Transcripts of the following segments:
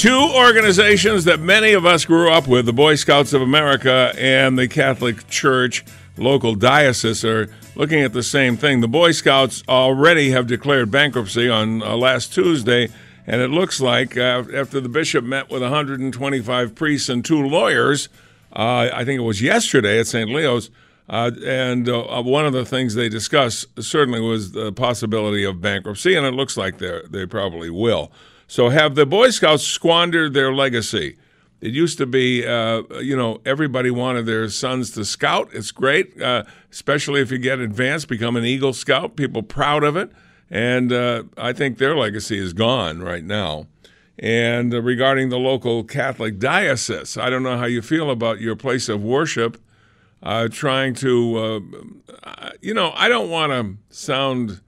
Two organizations that many of us grew up with, the Boy Scouts of America and the Catholic Church local diocese, are looking at the same thing. The Boy Scouts already have declared bankruptcy on uh, last Tuesday, and it looks like uh, after the bishop met with 125 priests and two lawyers, uh, I think it was yesterday at St. Leo's, uh, and uh, one of the things they discussed certainly was the possibility of bankruptcy, and it looks like they they probably will. So, have the Boy Scouts squandered their legacy? It used to be, uh, you know, everybody wanted their sons to scout. It's great, uh, especially if you get advanced, become an Eagle Scout. People proud of it, and uh, I think their legacy is gone right now. And uh, regarding the local Catholic diocese, I don't know how you feel about your place of worship. Uh, trying to, uh, you know, I don't want to sound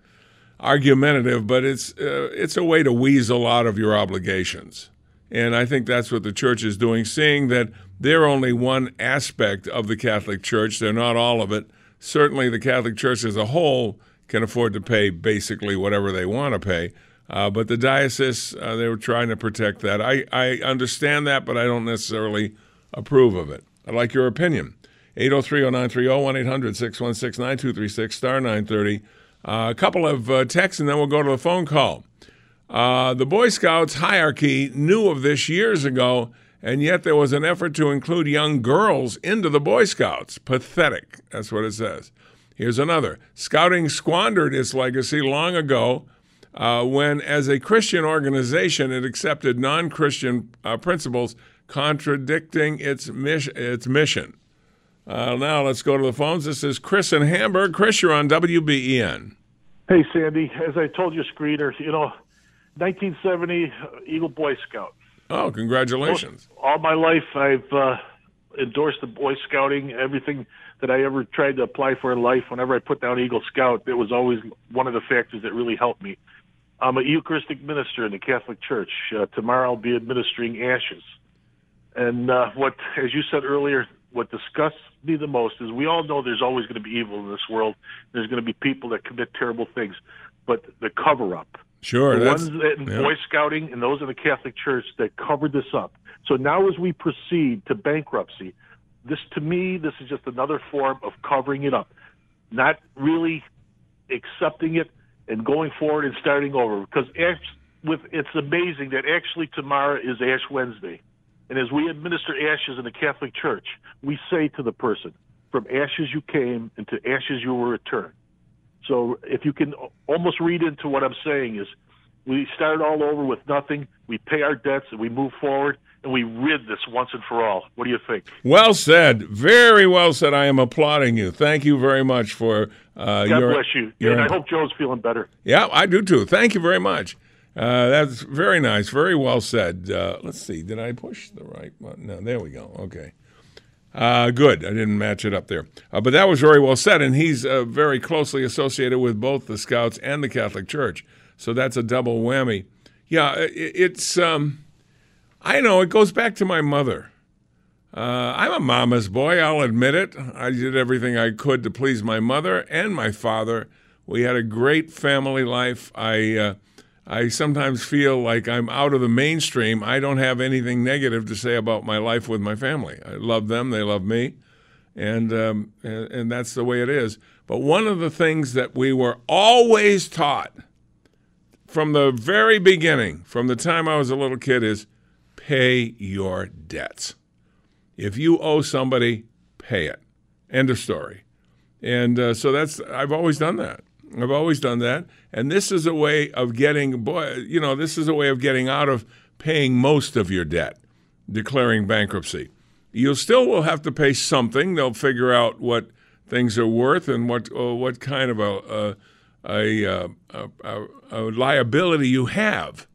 argumentative, but it's uh, it's a way to weasel out of your obligations. And I think that's what the church is doing, seeing that they're only one aspect of the Catholic Church. They're not all of it. Certainly, the Catholic Church as a whole can afford to pay basically whatever they want to pay. Uh, but the diocese, uh, they were trying to protect that. I, I understand that, but I don't necessarily approve of it. I'd like your opinion. 803-0930, 1-800-616-9236, star 930. Uh, a couple of uh, texts, and then we'll go to the phone call. Uh, the Boy Scouts hierarchy knew of this years ago, and yet there was an effort to include young girls into the Boy Scouts. Pathetic. That's what it says. Here's another. Scouting squandered its legacy long ago uh, when, as a Christian organization, it accepted non Christian uh, principles contradicting its, mis- its mission. Uh, now let's go to the phones. This is Chris in Hamburg. Chris, you're on WBEN. Hey, Sandy. As I told you, screener, you know, 1970 Eagle Boy Scout. Oh, congratulations. All my life, I've uh, endorsed the Boy Scouting. Everything that I ever tried to apply for in life, whenever I put down Eagle Scout, it was always one of the factors that really helped me. I'm a Eucharistic minister in the Catholic Church. Uh, tomorrow I'll be administering ashes. And uh, what, as you said earlier, what disgusts me the most is we all know there's always going to be evil in this world. There's going to be people that commit terrible things, but the cover up. Sure, the ones that in yeah. Boy Scouting and those in the Catholic Church that covered this up. So now, as we proceed to bankruptcy, this to me, this is just another form of covering it up, not really accepting it and going forward and starting over. Because with it's amazing that actually tomorrow is Ash Wednesday, and as we administer ashes in the Catholic Church, we say to the person, "From ashes you came, and to ashes you will return." So if you can almost read into what I'm saying is we start all over with nothing, we pay our debts, and we move forward, and we rid this once and for all. What do you think? Well said. Very well said. I am applauding you. Thank you very much for uh, God your. bless you. your and I hope Joe's feeling better. Yeah, I do too. Thank you very much. Uh, that's very nice. Very well said. Uh, let's see. Did I push the right button? No, there we go. Okay. Uh, good. I didn't match it up there. Uh, but that was very well said. And he's uh, very closely associated with both the Scouts and the Catholic Church. So that's a double whammy. Yeah, it, it's. Um, I know it goes back to my mother. Uh, I'm a mama's boy, I'll admit it. I did everything I could to please my mother and my father. We had a great family life. I, I sometimes feel like I'm out of the mainstream. I don't have anything negative to say about my life with my family. I love them, they love me, and, um, and, and that's the way it is. But one of the things that we were always taught from the very beginning, from the time I was a little kid, is pay your debts. If you owe somebody, pay it. End of story. And uh, so that's I've always done that. I've always done that. And this is a way of getting boy, you know, this is a way of getting out of paying most of your debt, declaring bankruptcy. You still will have to pay something. They'll figure out what things are worth and what uh, what kind of a a, a, a a liability you have.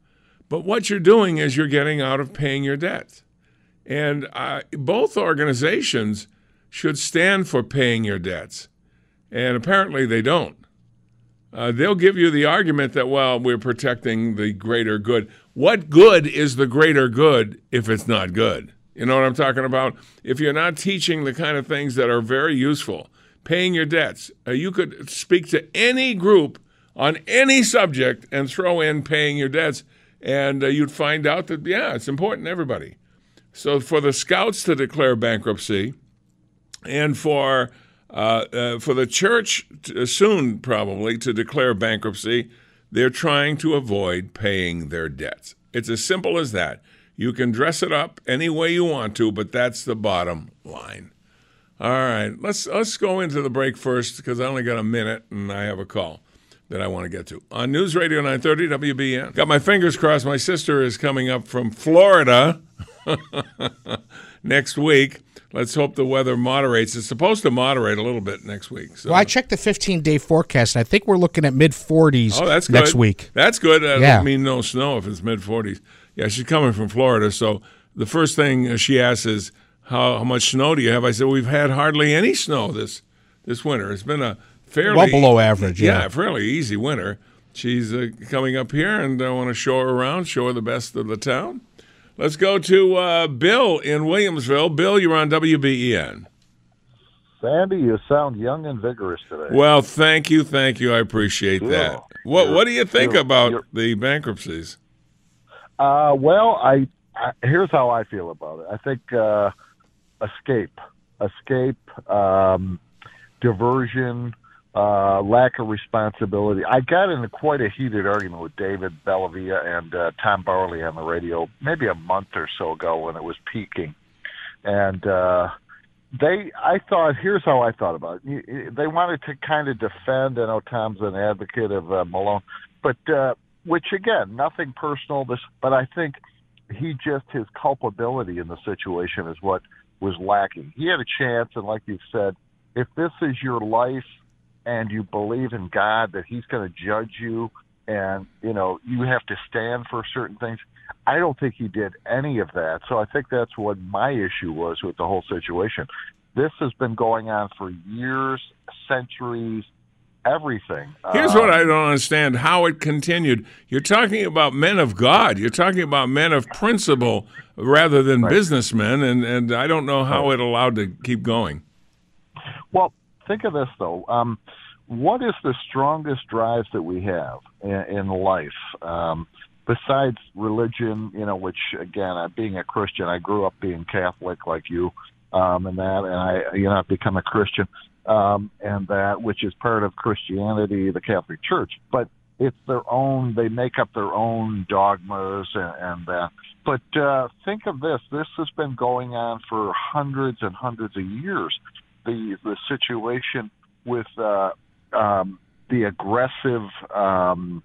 But what you're doing is you're getting out of paying your debt. And uh, both organizations should stand for paying your debts. And apparently they don't. Uh, they'll give you the argument that, well, we're protecting the greater good. What good is the greater good if it's not good? You know what I'm talking about? If you're not teaching the kind of things that are very useful, paying your debts, uh, you could speak to any group on any subject and throw in paying your debts, and uh, you'd find out that, yeah, it's important to everybody. So for the scouts to declare bankruptcy and for Uh, uh, for the church to, uh, soon probably to declare bankruptcy, they're trying to avoid paying their debts. It's as simple as that. You can dress it up any way you want to, but that's the bottom line. All right, let's let's go into the break first because I only got a minute and I have a call that I want to get to. On News Radio 930 WBN. Got my fingers crossed. My sister is coming up from Florida next week. Let's hope the weather moderates. It's supposed to moderate a little bit next week. So. Well, I checked the 15 day forecast, and I think we're looking at mid 40s oh, that's next good. week. That's good. That Yeah. mean no snow if it's mid 40s. Yeah, she's coming from Florida. So the first thing she asks is, how, how much snow do you have? I said, we've had hardly any snow this this winter. It's been a fairly Well below average, yeah. fairly easy winter. She's uh, coming up here, and I want to show her around, show her the best of the town. Let's go to uh, Bill in Williamsville. Bill, you're on WBEN. Sandy, you sound young and vigorous today. Well, thank you, thank you. I appreciate Bill, that. What you're- What do you think you're- about you're- the bankruptcies? Uh, well, I, I here's how I feel about it. I think uh, escape, escape, um, diversion, uh, lack of responsibility. I got into quite a heated argument with David Bellavia and uh, Tom Bauerle on the radio maybe a month or so ago when it was peaking, and uh, they. I thought here's how I thought about it. They wanted to kind of defend. I know Tom's an advocate of uh, Malone, but uh, which again, nothing personal. This, but I think he just his culpability in the situation is what was lacking. He had a chance, and like you said, if this is your life and you believe in God that He's going to judge you, and you know you have to stand for certain things. I don't think he did any of that. So I think that's what my issue was with the whole situation. This has been going on for years, centuries, everything. Here's Um, what I don't understand how it continued. You're talking about men of God. You're talking about men of principle rather than businessmen, and, and I don't know how it allowed to keep going. Well, think of this though. Um, what is the strongest drives that we have in, in life um, besides religion? You know, which again, uh, being a Christian, I grew up being Catholic like you, um, and that, and I, you know, I've become a Christian, um, and that, which is part of Christianity, the Catholic Church, but. It's their own. They make up their own dogmas and, and that. But uh, think of this: this has been going on for hundreds and hundreds of years the the situation with uh, um, the aggressive um,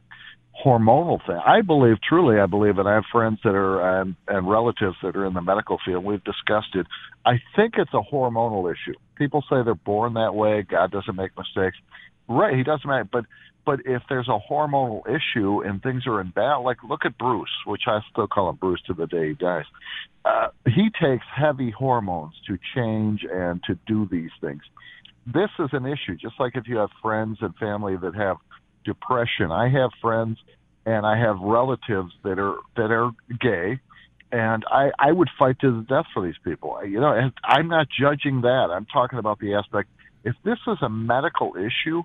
hormonal thing. I believe truly, I believe, and I have friends that are and, and relatives that are in the medical field. We've discussed it. I think it's a hormonal issue. People say they're born that way. God doesn't make mistakes. Right, he doesn't make. But but if there's a hormonal issue and things are in balance, like look at Bruce, which I still call him Bruce to the day he dies. Uh, he takes heavy hormones to change and to do these things. This is an issue, just like if you have friends and family that have depression. I have friends and I have relatives that are that are gay, and I I would fight to the death for these people. You know, and I'm not judging that. I'm talking about the aspect. If this is a medical issue,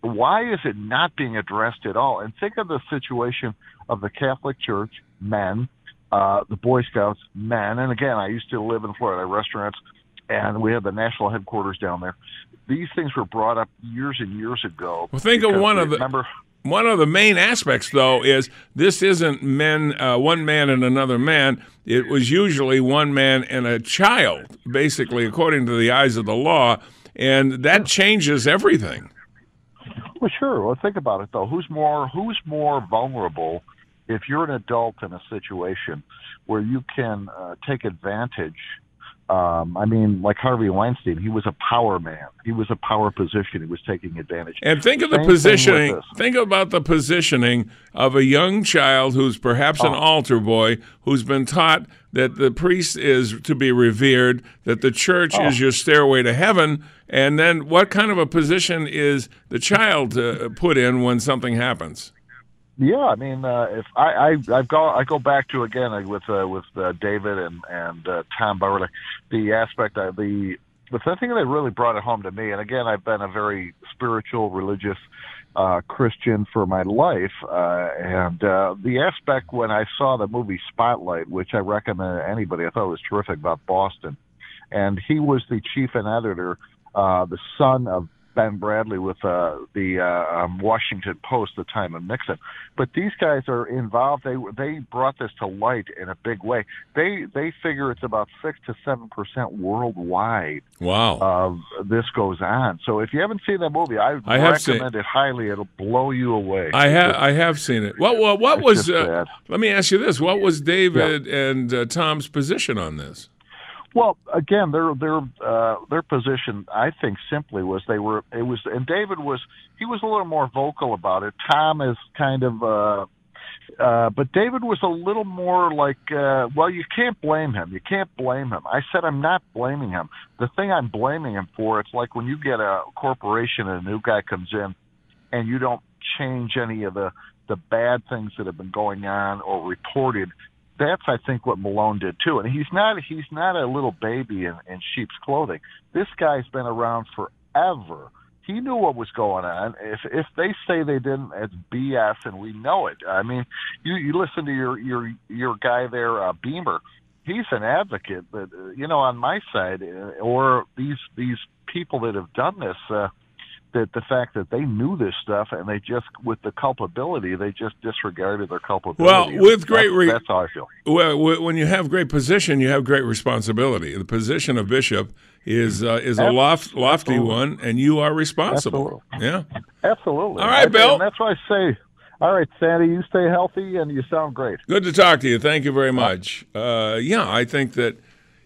why is it not being addressed at all? And think of the situation of the Catholic Church, men, uh, the Boy Scouts, men, and again, I used to live in Florida, restaurants, and we had the national headquarters down there. These things were brought up years and years ago. Well, think of one of the remember one of the main aspects, though, is this isn't men, uh, one man and another man. It was usually one man and a child, basically, according to the eyes of the law, and that changes everything. Well, sure. Well, think about it though. Who's more who's more vulnerable if you're an adult in a situation where you can uh, take advantage? Um, I mean, like Harvey Weinstein, he was a power man. He was a power position. He was taking advantage. And think of the Same positioning. Think about the positioning of a young child who's perhaps Oh. an altar boy who's been taught that the priest is to be revered, that the church Oh. is your stairway to heaven, and then what kind of a position is the child uh, put in when something happens? Yeah, I mean, uh, if I, I I've go I go back to again with uh, with uh, David and and uh, Tom Beverly, the aspect of the the thing that really brought it home to me, and again, I've been a very spiritual, religious uh, Christian for my life, uh, and uh, the aspect when I saw the movie Spotlight, which I recommend to anybody, I thought it was terrific about Boston, and he was the chief and editor, uh, the son of Ben Bradlee with uh, the uh, um, Washington Post, the time of Nixon. But these guys are involved. They they brought this to light in a big way. They they figure it's about six to seven percent worldwide Wow. of this goes on. So if you haven't seen that movie, I, I recommend it highly. It'll blow you away. I have I have seen it. What what, what was? Uh, let me ask you this: What was David and uh, Tom's position on this? Well, again, their their uh, their position, I think, simply was they were it was, and David was he was a little more vocal about it. Tom is kind of, uh, uh, but David was a little more like, uh, well, you can't blame him. You can't blame him. I said I'm not blaming him. The thing I'm blaming him for, it's like when you get a corporation and a new guy comes in, and you don't change any of the the bad things that have been going on or reported that's I think what Malone did too. And he's not he's not a little baby in, in sheep's clothing. This guy's been around forever. He knew what was going on. If if they say they didn't, it's BS, and we know it. I mean, you you listen to your your your guy there, uh, Beamer. He's an advocate, but uh, you know, on my side, uh, or these these people that have done this. Uh, that the fact that they knew this stuff and they just with the culpability they just disregarded their culpability. Well, with great that's, re- that's how I feel. Well, when you have great position, you have great responsibility. The position of bishop is uh, is a loft, lofty absolutely. one, and you are responsible. Yeah. Absolutely. All right, I- Bill. That's why I say, all right, Sandy, you stay healthy and you sound great. Good to talk to you. Thank you very much. Uh, yeah, I think that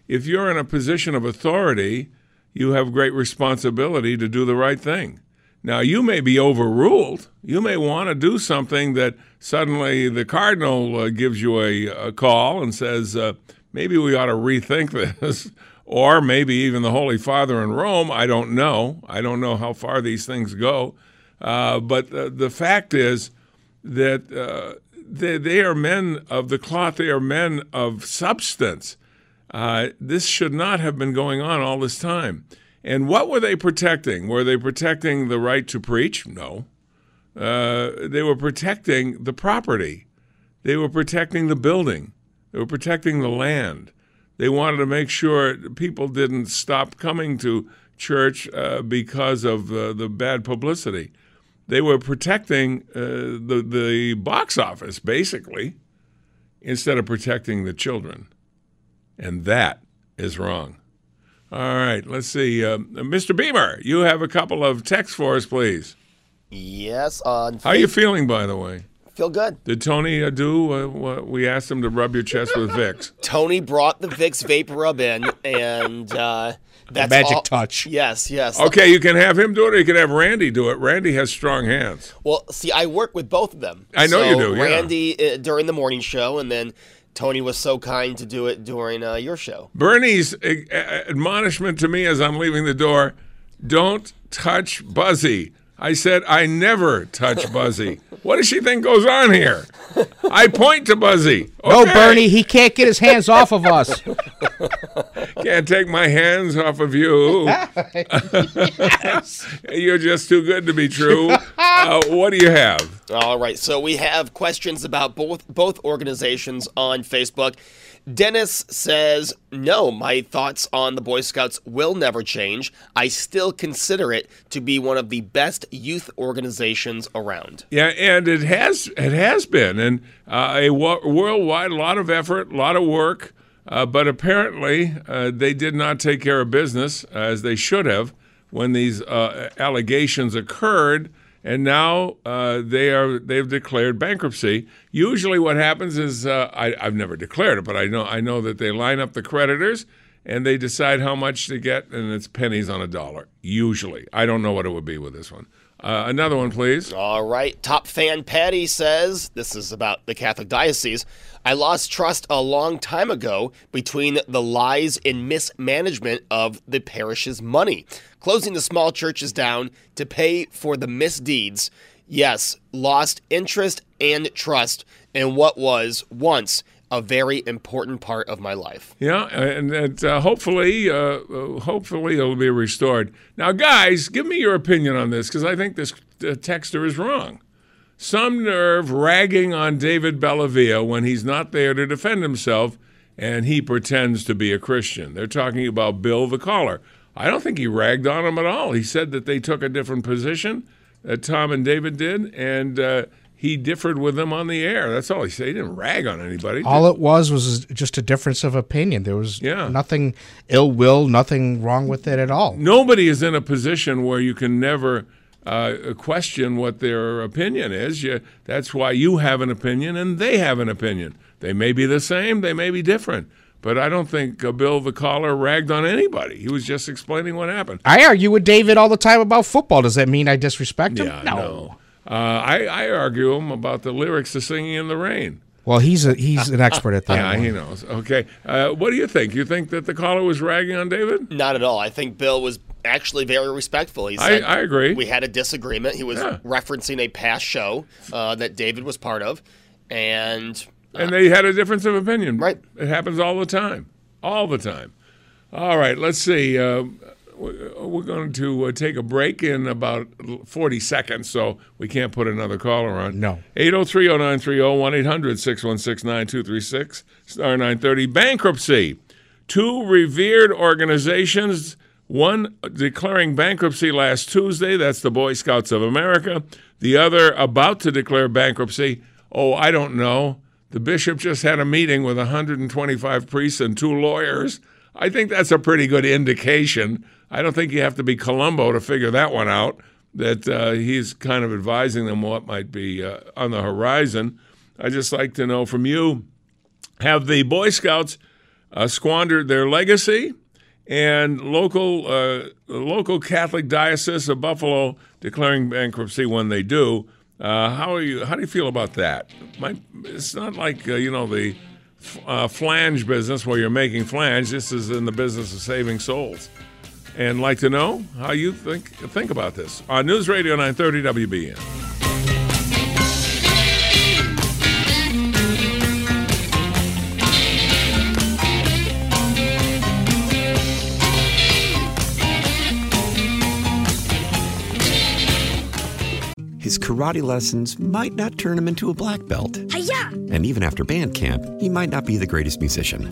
if you're in a position of authority, you have great responsibility to do the right thing. Now, you may be overruled. You may want to do something that suddenly the cardinal uh, gives you a, a call and says, uh, maybe we ought to rethink this. or maybe even the Holy Father in Rome. I don't know. I don't know how far these things go. Uh, but the fact is, that uh, they, they are men of the cloth, they are men of substance. Uh, this should not have been going on all this time. And what were they protecting? Were they protecting the right to preach? No. Uh, they were protecting the property, they were protecting the building, they were protecting the land. They wanted to make sure people didn't stop coming to church uh, because of uh, the bad publicity they were protecting uh, the the box office basically instead of protecting the children, and that is wrong. All right, let's see, uh, Mr. Beamer, you have a couple of texts for us, please. Yes, on How are you feeling, by the way? feel good. Did Tony uh, do uh, what we asked him to rub your chest with Vicks? Tony brought the Vicks VapoRub in, and uh, that's magic all- touch. Yes, yes. Okay, you can have him do it, or you can have Randy do it. Randy has strong hands. Well, see, I work with both of them. I know So you do, yeah. Randy uh, during the morning show, and then Tony was so kind to do it during uh, your show. Bernie's uh, uh, admonishment to me as I'm leaving the door don't touch Buzzy. I said, I never touch Buzzy. what does she think goes on here? I point to Buzzy. No, Bernie, he can't get his hands off of us. Can't take my hands off of you. You're just too good to be true. Uh, what do you have? All right, so we have questions about both both organizations on Facebook. Dennis says, "No, my thoughts on the Boy Scouts will never change. I still consider it to be one of the best youth organizations around." Yeah, and it has it has been, and uh, a wo- worldwide, a lot of effort, a lot of work, uh, but apparently uh, they did not take care of business as they should have when these uh, allegations occurred, and now uh, they are they've declared bankruptcy. Usually, what happens is uh, I, I've never declared it, but I know I know that they line up the creditors and they decide how much to get, and it's pennies on a dollar. Usually, I don't know what it would be with this one. Uh, another one, please. All right. Top fan Patty says this is about the Catholic Diocese. I lost trust a long time ago between the lies and mismanagement of the parish's money, closing the small churches down to pay for the misdeeds. Yes, lost interest and trust in what was once a very important part of my life. Yeah, and, and uh, hopefully, uh, uh, hopefully it'll be restored. Now, guys, give me your opinion on this because I think this uh, texter is wrong. Some nerve ragging on David Bellavia when he's not there to defend himself and he pretends to be a Christian. They're talking about Bill the caller. I don't think he ragged on him at all. He said that they took a different position, that Tom and David did, and uh, he differed with them on the air. That's all he said. He didn't rag on anybody. All it was was just a difference of opinion. There was Yeah. nothing ill will, nothing wrong with it at all. Nobody is in a position where you can never uh, question what their opinion is. You, that's why you have an opinion and they have an opinion. They may be the same, they may be different. But I don't think uh, Bill the caller ragged on anybody. He was just explaining what happened. I argue with David all the time about football. Does that mean I disrespect him? Yeah, no. Uh, I, I argue him about the lyrics to "Singing in the Rain." Well, he's a, he's an expert at that. Yeah, one. he knows. Okay, uh, what do you think? You think that the caller was ragging on David? Not at all. I think Bill was actually very respectful. He I- said, I agree. We had a disagreement. He was Yeah. referencing a past show uh, that David was part of, and and they had a difference of opinion. Right. It happens all the time. All the time. All right, let's see. Uh, we- we're going to uh, take a break in about 40 seconds, so we can't put another caller on. No. 803 0930 1 800 616 9236 star 930. Bankruptcy. Two revered organizations, one declaring bankruptcy last Tuesday, that's the Boy Scouts of America. The other about to declare bankruptcy. Oh, I don't know. The bishop just had a meeting with 125 priests and two lawyers. I think that's a pretty good indication. I don't think you have to be Columbo to figure that one out, that uh, he's kind of advising them what might be uh, on the horizon. i just like to know from you have the Boy Scouts uh, squandered their legacy? And local uh, local Catholic diocese of Buffalo declaring bankruptcy when they do. Uh, how are you? How do you feel about that? Might, it's not like uh, you know the flange business where you're making flange. This is in the business of saving souls. And like to know how you think think about this on News Radio 930 WBN. His karate lessons might not turn him into a black belt. Hiya! And even after band camp, he might not be the greatest musician.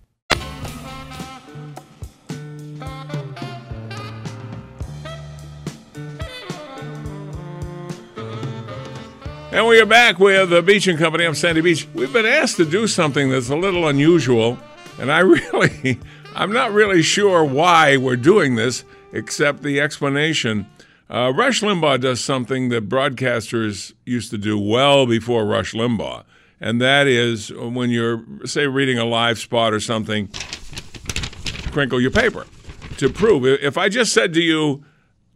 And we are back with the Beach and Company. I'm Sandy Beach. We've been asked to do something that's a little unusual, and I really, I'm not really sure why we're doing this, except the explanation. Uh, Rush Limbaugh does something that broadcasters used to do well before Rush Limbaugh, and that is when you're, say, reading a live spot or something, crinkle your paper to prove. If I just said to you,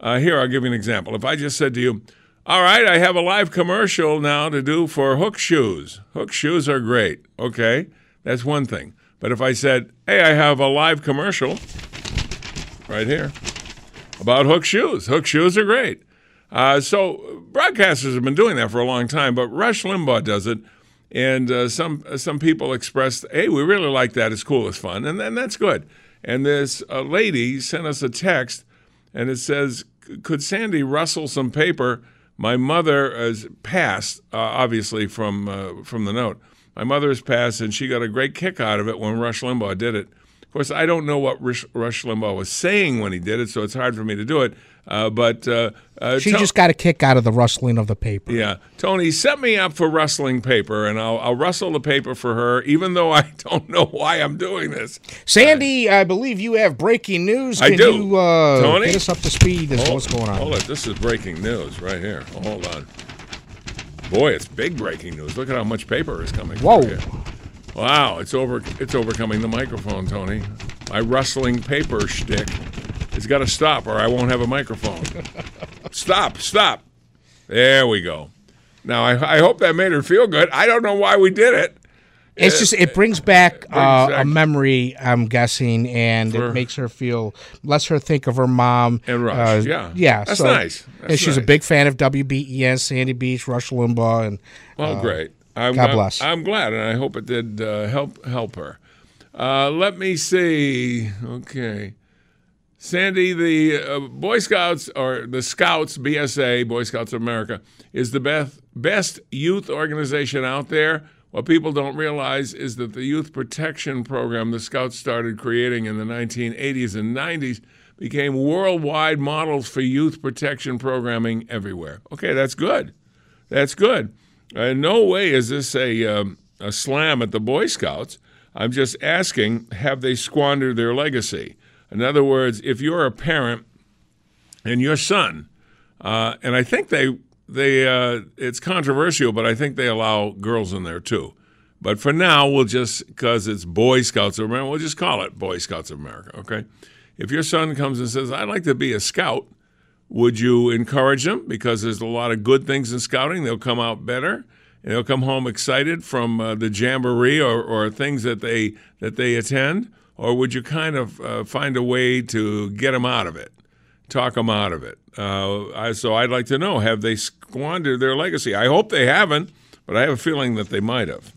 uh, here, I'll give you an example. If I just said to you, all right, I have a live commercial now to do for Hook Shoes. Hook Shoes are great. Okay, that's one thing. But if I said, hey, I have a live commercial right here about Hook Shoes, Hook Shoes are great. Uh, so broadcasters have been doing that for a long time, but Rush Limbaugh does it. And uh, some some people expressed, hey, we really like that. It's cool. It's fun. And then that's good. And this uh, lady sent us a text, and it says, could Sandy rustle some paper my mother has passed, uh, obviously from uh, from the note. My mother has passed, and she got a great kick out of it when Rush Limbaugh did it. Of course, I don't know what Rush, Rush Limbaugh was saying when he did it, so it's hard for me to do it. Uh, but uh, uh, she just got a kick out of the rustling of the paper. Yeah, Tony, set me up for rustling paper, and I'll, I'll rustle the paper for her, even though I don't know why I'm doing this. Sandy, I believe you have breaking news. I do. You, uh, Tony, get us up to speed as hold, what's going on. Hold it, this is breaking news right here. Hold on. Boy, it's big breaking news. Look at how much paper is coming. Whoa! Wow, it's over. It's overcoming the microphone, Tony. My rustling paper shtick has got to stop, or I won't have a microphone. stop! Stop! There we go. Now I, I hope that made her feel good. I don't know why we did it. It's Uh, just it brings back, brings uh, back- a memory, I'm guessing, and For- it makes her feel lets her think of her mom. And Rush, Uh, yeah. yeah. That's so- nice. and That's she's a big fan of WBEN, Sandy Beach, Rush Limbaugh, and Well, uh, great. I'm, God I'm- bless. I'm, glad, and I hope it did uh, help help her. Uh, let me see. Okay, Sandy, the uh, Boy Scouts or the Scouts, BSA, Boy Scouts of America, is the best best youth organization out there. What people don't realize is that the youth protection program the Scouts started creating in the 1980s and 90s became worldwide models for youth protection programming everywhere. Okay, that's good. That's good. In no way is this a, um, a slam at the Boy Scouts. I'm just asking have they squandered their legacy? In other words, if you're a parent and your son, uh, and I think they, they uh, it's controversial, but I think they allow girls in there too. But for now, we'll just, because it's Boy Scouts of America, we'll just call it Boy Scouts of America, okay? If your son comes and says, I'd like to be a scout, would you encourage them? Because there's a lot of good things in scouting. They'll come out better, and they'll come home excited from uh, the jamboree or, or things that they that they attend. Or would you kind of uh, find a way to get them out of it, talk them out of it? Uh, I, so I'd like to know: Have they squandered their legacy? I hope they haven't, but I have a feeling that they might have.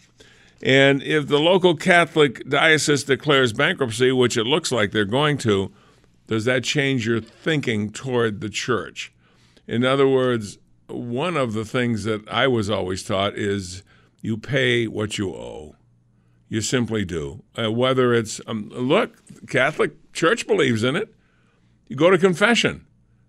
And if the local Catholic diocese declares bankruptcy, which it looks like they're going to, does that change your thinking toward the church? In other words, one of the things that I was always taught is you pay what you owe. You simply do. Uh, whether it's, um, look, Catholic Church believes in it. You go to confession,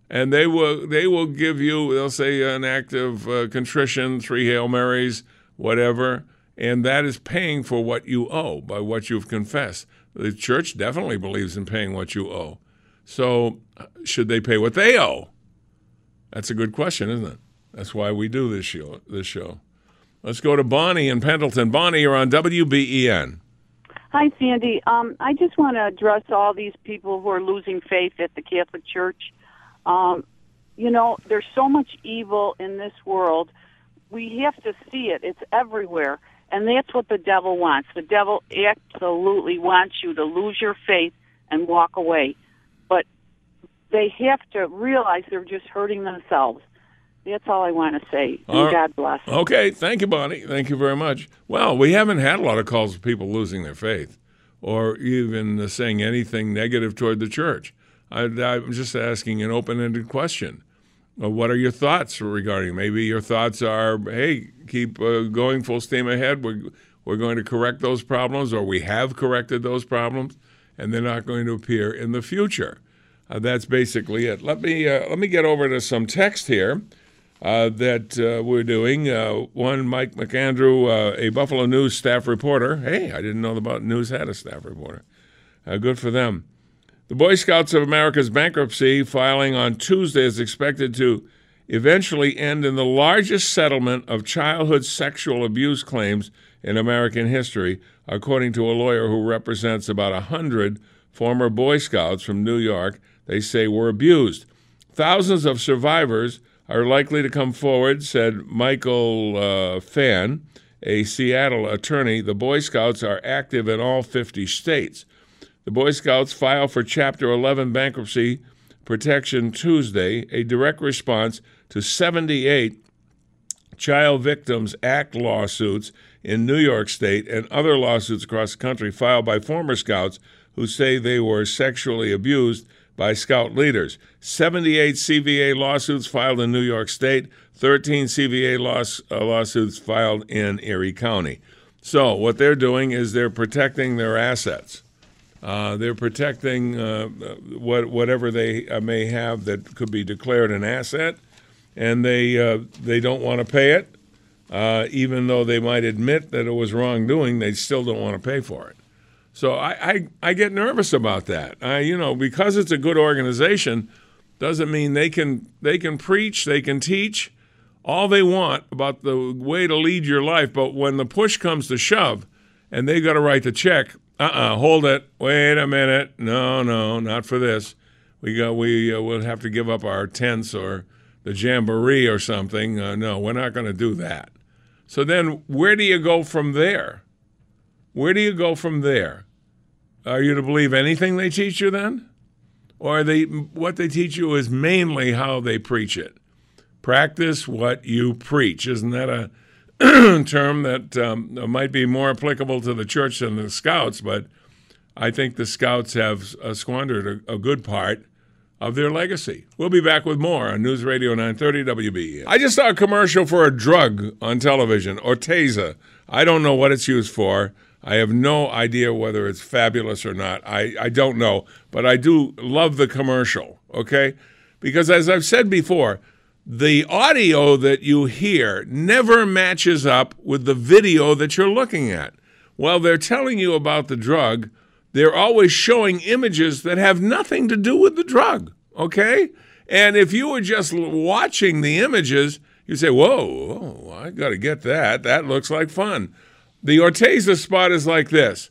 and they will they will give you they'll say an act of uh, contrition, three Hail Marys, whatever, and that is paying for what you owe by what you've confessed. The church definitely believes in paying what you owe. So, uh, should they pay what they owe? That's a good question, isn't it? That's why we do this show. This show. Let's go to Bonnie in Pendleton. Bonnie, you're on WBEN. Hi, Sandy. Um, I just want to address all these people who are losing faith at the Catholic Church. Um, you know, there's so much evil in this world. We have to see it. It's everywhere. And that's what the devil wants. The devil absolutely wants you to lose your faith and walk away. But they have to realize they're just hurting themselves. That's all I want to say. And. God bless. Okay, thank you, Bonnie. Thank you very much. Well, we haven't had a lot of calls of people losing their faith or even uh, saying anything negative toward the church. I, I'm just asking an open ended question. Uh, what are your thoughts regarding? Maybe your thoughts are, hey, keep uh, going full steam ahead. We're, we're going to correct those problems, or we have corrected those problems, and they're not going to appear in the future. Uh, that's basically it. Let me uh, let me get over to some text here. Uh, that uh, we're doing. Uh, one, Mike McAndrew, uh, a Buffalo News staff reporter. Hey, I didn't know about News had a staff reporter. Uh, good for them. The Boy Scouts of America's bankruptcy filing on Tuesday is expected to eventually end in the largest settlement of childhood sexual abuse claims in American history, according to a lawyer who represents about 100 former Boy Scouts from New York they say were abused. Thousands of survivors are likely to come forward, said Michael uh, Pfau, a Seattle attorney. The Boy Scouts are active in all 50 states. The Boy Scouts file for Chapter 11 bankruptcy protection Tuesday, a direct response to 78 Child Victims Act lawsuits in New York State and other lawsuits across the country filed by former Scouts who say they were sexually abused by Scout leaders. 78 CVA lawsuits filed in New York State, 13 CVA loss, uh, lawsuits filed in Erie County. So, what they're doing is they're protecting their assets. Uh, they're protecting uh, what, whatever they uh, may have that could be declared an asset, and they, uh, they don't want to pay it. Uh, even though they might admit that it was wrongdoing, they still don't want to pay for it. So I, I, I get nervous about that. I, you know, because it's a good organization, doesn't mean they can they can preach, they can teach all they want about the way to lead your life, but when the push comes to shove, and they got to write the check, uh-uh, hold it, wait a minute, no, no, not for this. We got we uh, will have to give up our tents or the jamboree or something. Uh, no, we're not going to do that. So then, where do you go from there? Where do you go from there? Are you to believe anything they teach you then? Or they what they teach you is mainly how they preach it? Practice what you preach. Isn't that a term that um, might be more applicable to the church than the scouts? But I think the scouts have uh, squandered a, a good part of their legacy. We'll be back with more on News Radio 930 WB. I just saw a commercial for a drug on television, Otezla. I don't know what it's used for. I have no idea whether it's fabulous or not. I, I don't know, but I do love the commercial, okay? Because as I've said before, the audio that you hear never matches up with the video that you're looking at. While they're telling you about the drug, they're always showing images that have nothing to do with the drug, okay? And if you were just watching the images, you say, whoa, whoa I got to get that. That looks like fun. The Otezla spot is like this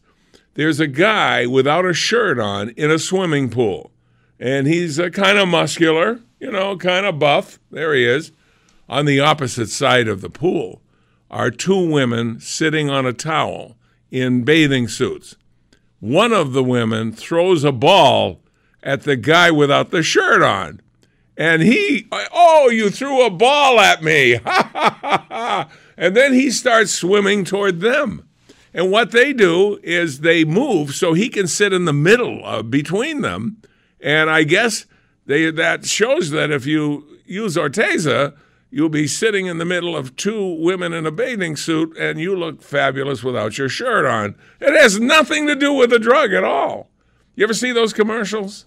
there's a guy without a shirt on in a swimming pool, and he's uh, kind of muscular, you know, kind of buff. There he is. On the opposite side of the pool are two women sitting on a towel in bathing suits. One of the women throws a ball at the guy without the shirt on. And he, oh, you threw a ball at me. and then he starts swimming toward them. And what they do is they move so he can sit in the middle uh, between them. And I guess they, that shows that if you use Otezla, you'll be sitting in the middle of two women in a bathing suit and you look fabulous without your shirt on. It has nothing to do with the drug at all. You ever see those commercials?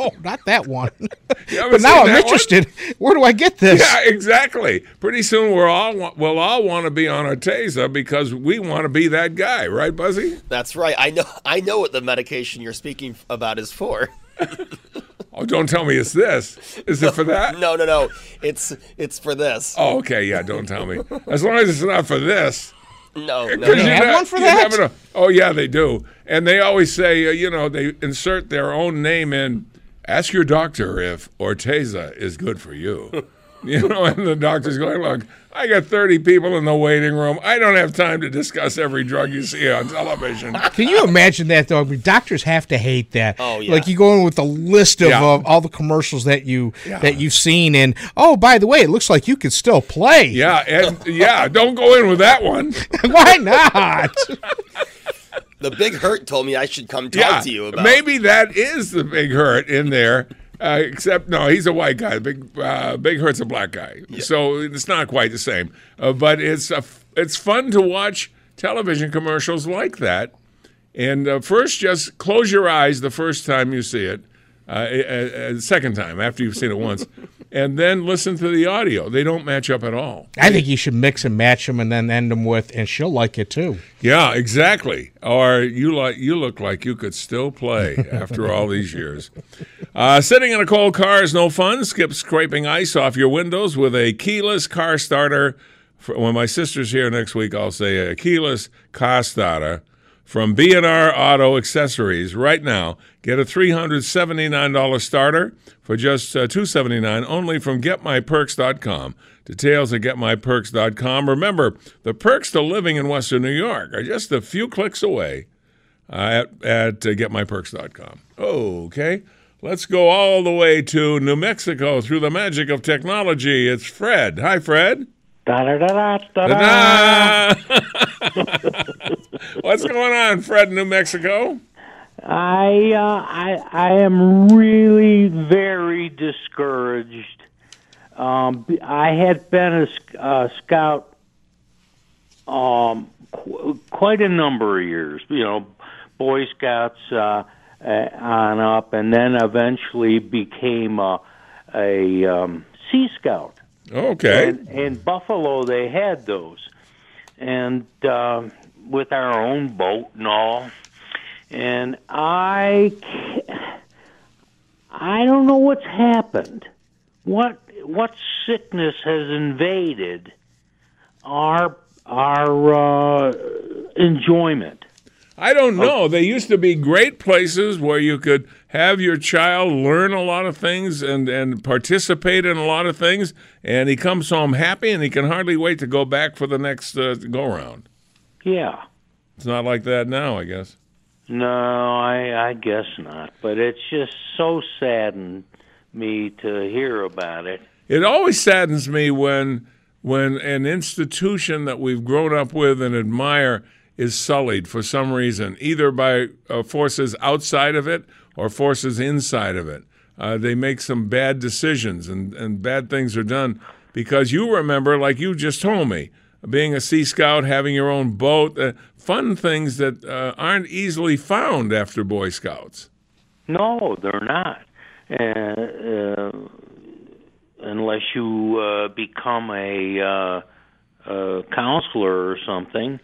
Oh, not that one. but now I'm interested. One? Where do I get this? Yeah, exactly. Pretty soon we're all we'll all want to be on Otezla because we want to be that guy, right, Buzzy? That's right. I know. I know what the medication you're speaking about is for. oh, don't tell me it's this. Is it for that? No, no, no. It's it's for this. Oh, okay. Yeah, don't tell me. As long as it's not for this. No, no, no. They have one for that. oh yeah, they do, and they always say, uh, you know, they insert their own name in ask your doctor if Otezla is good for you. you know, and the doctor's going, look, I got 30 people in the waiting room. I don't have time to discuss every drug you see on television. Can you imagine that, though? I mean, doctors have to hate that. Oh, yeah. Like you go in with a list of yeah. uh, all the commercials that you yeah. that you've seen, and oh, by the way, it looks like you could still play. Yeah, and yeah, don't go in with that one. Why not? The big hurt told me I should come talk yeah, to you about. Maybe that is the big hurt in there. Uh, except no, he's a white guy. Big uh, Big Hurt's a black guy, yeah. so it's not quite the same. Uh, but it's a, it's fun to watch television commercials like that. And uh, first, just close your eyes the first time you see it. Uh, second time after you've seen it once, and then listen to the audio. They don't match up at all. I think you should mix and match them and then end them with, and she'll like it too. Yeah, exactly. Or you like you look like you could still play after all these years. Uh, sitting in a cold car is no fun. Skip scraping ice off your windows with a keyless car starter. For, when my sister's here next week, I'll say a keyless car starter from B&R Auto Accessories right now. Get a $379 starter for just uh, 279 only from getmyperks.com. Details at getmyperks.com. Remember, the perks to living in Western New York are just a few clicks away uh, at, at uh, getmyperks.com. Okay, let's go all the way to New Mexico through the magic of technology. It's Fred. Hi, Fred. What's going on, Fred, New Mexico? I uh, I I am really very discouraged. Um, I had been a, a scout um, qu- quite a number of years. You know, Boy Scouts uh, uh, on up, and then eventually became a, a um, Sea Scout. Okay. And in Buffalo, they had those, and uh, with our own boat and all. And I, I don't know what's happened. What what sickness has invaded our our uh, enjoyment? I don't know. They used to be great places where you could have your child learn a lot of things and, and participate in a lot of things, and he comes home happy and he can hardly wait to go back for the next uh, go round. Yeah. It's not like that now, I guess. No, I I guess not. But it's just so saddened me to hear about it. It always saddens me when when an institution that we've grown up with and admire is sullied for some reason, either by uh, forces outside of it or forces inside of it. Uh, they make some bad decisions and, and bad things are done because you remember, like you just told me, being a Sea Scout, having your own boat, uh, fun things that uh, aren't easily found after Boy Scouts. No, they're not. Uh, uh, unless you become a counselor or something.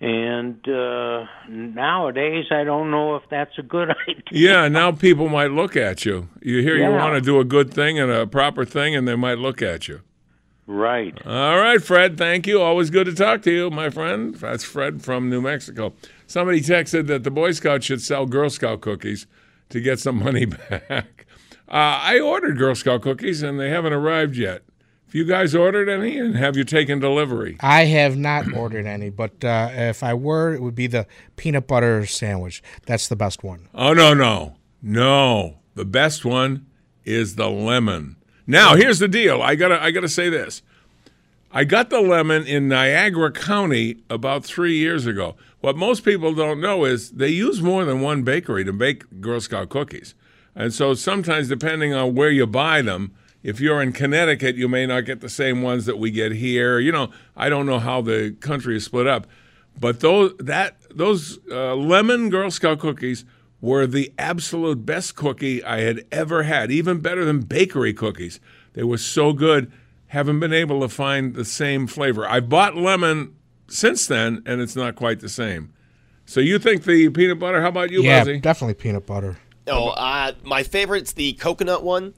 And uh, nowadays, I don't know if that's a good idea. Yeah, now people might look at you. You hear you want to do a good thing and a proper thing, and they might look at you. Right. All right, Fred. Thank you. Always good to talk to you, my friend. That's Fred from New Mexico. Somebody texted that the Boy Scouts should sell Girl Scout cookies to get some money back. Uh, I ordered Girl Scout cookies and they haven't arrived yet. Have you guys ordered any and have you taken delivery? I have not ordered any, but uh, if I were, it would be the peanut butter sandwich. That's the best one. Oh no, no. No. The best one is the lemon. Now, here's the deal. I got to I got to say this. I got the lemon in Niagara County about 3 years ago. What most people don't know is they use more than one bakery to bake Girl Scout cookies. And so sometimes depending on where you buy them, if you're in Connecticut, you may not get the same ones that we get here. You know, I don't know how the country is split up, but those that those uh, lemon Girl Scout cookies were the absolute best cookie I had ever had, even better than bakery cookies. They were so good. Haven't been able to find the same flavor. I bought lemon since then, and it's not quite the same. So you think the peanut butter? How about you, yeah, Buzzy? definitely peanut butter. Oh, uh, my favorite's the coconut one.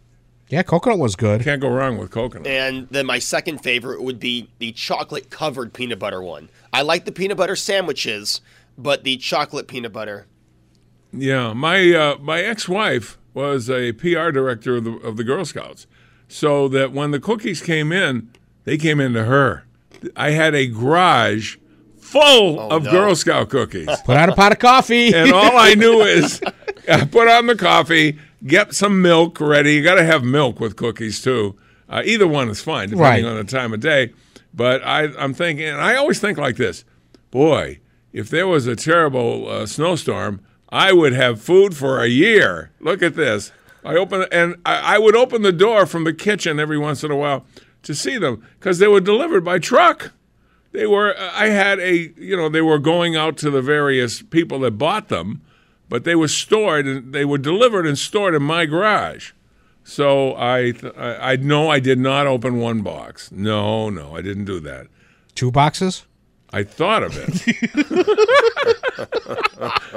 Yeah, coconut was good. Can't go wrong with coconut. And then my second favorite would be the chocolate covered peanut butter one. I like the peanut butter sandwiches, but the chocolate peanut butter. Yeah, my uh, my ex-wife was a PR director of the, of the Girl Scouts, so that when the cookies came in, they came into her. I had a garage full of no. Girl Scout cookies. Put out a pot of coffee. and all I knew is uh, put on the coffee, get some milk ready. You got to have milk with cookies too. Uh, either one is fine, depending Right. on the time of day. But I, I'm thinking, and I always think like this: boy, if there was a terrible uh, snowstorm, I would have food for a year. Look at this. I open and I, I would open the door from the kitchen every once in a while to see them because they were delivered by truck. They were. I had a. You know, they were going out to the various people that bought them, but they were stored and they were delivered and stored in my garage. So I, th- I, I no, I did not open one box. No, no, I didn't do that. Two boxes? I thought of it.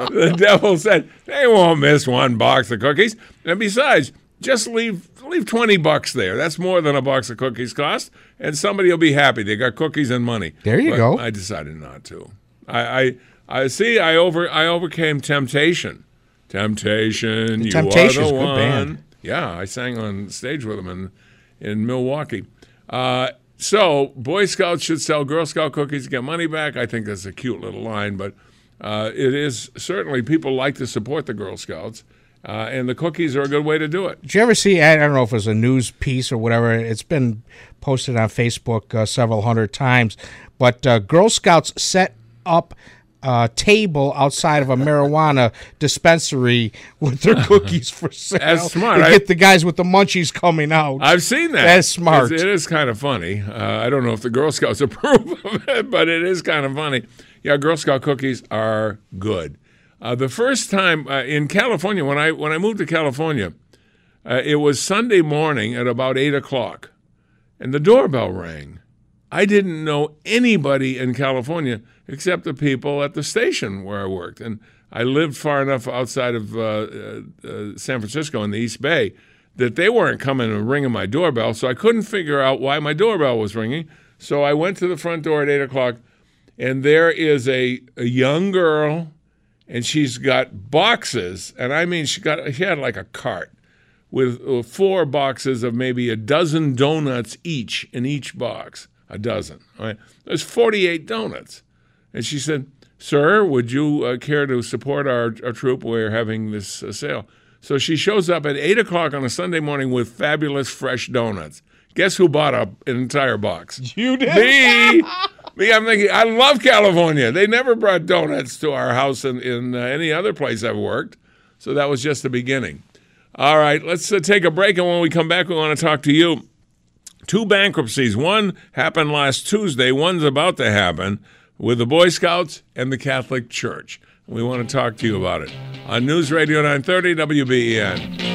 the devil said they won't miss one box of cookies, and besides, just leave leave twenty bucks there. That's more than a box of cookies cost, and somebody will be happy. They got cookies and money. There you But go. I decided not to. I, I, I see. I over I overcame temptation. Temptation, The you Temptations, are the one. band. Yeah, I sang on stage with them in in Milwaukee. Uh, so Boy Scouts should sell Girl Scout cookies to get money back. I think that's a cute little line, but uh, it is certainly people like to support the Girl Scouts, uh, and the cookies are a good way to do it. Did you ever see? I don't know if it was a news piece or whatever. It's been posted on Facebook uh, several hundred times. But uh, Girl Scouts set up a table outside of a marijuana dispensary with their cookies for sale. That's smart. I- get the guys with the munchies coming out. I've seen that. That's smart. It's- it is kind of funny. Uh, I don't know if the Girl Scouts approve of it, but it is kind of funny. Yeah, Girl Scout cookies are good. Uh, the first time uh, in California, when I when I moved to California, uh, it was Sunday morning at about eight o'clock, and the doorbell rang. I didn't know anybody in California except the people at the station where I worked, and I lived far enough outside of uh, uh, uh, San Francisco in the East Bay that they weren't coming and ringing my doorbell, so I couldn't figure out why my doorbell was ringing. So I went to the front door at eight o'clock, and there is a, a young girl, and she's got boxes, and I mean she got she had like a cart with uh, four boxes of maybe a dozen donuts each in each box, a dozen. Right, there's 48 donuts, and she said, "Sir, would you uh, care to support our, our troop? We're having this uh, sale." So she shows up at eight o'clock on a Sunday morning with fabulous fresh donuts. Guess who bought up an entire box? You did. Me. Me. I'm thinking. I love California. They never brought donuts to our house in, in uh, any other place I've worked. So that was just the beginning. All right, let's uh, take a break, and when we come back, we want to talk to you. Two bankruptcies. One happened last Tuesday. One's about to happen with the Boy Scouts and the Catholic Church. We want to talk to you about it on News Radio 930 WBEN.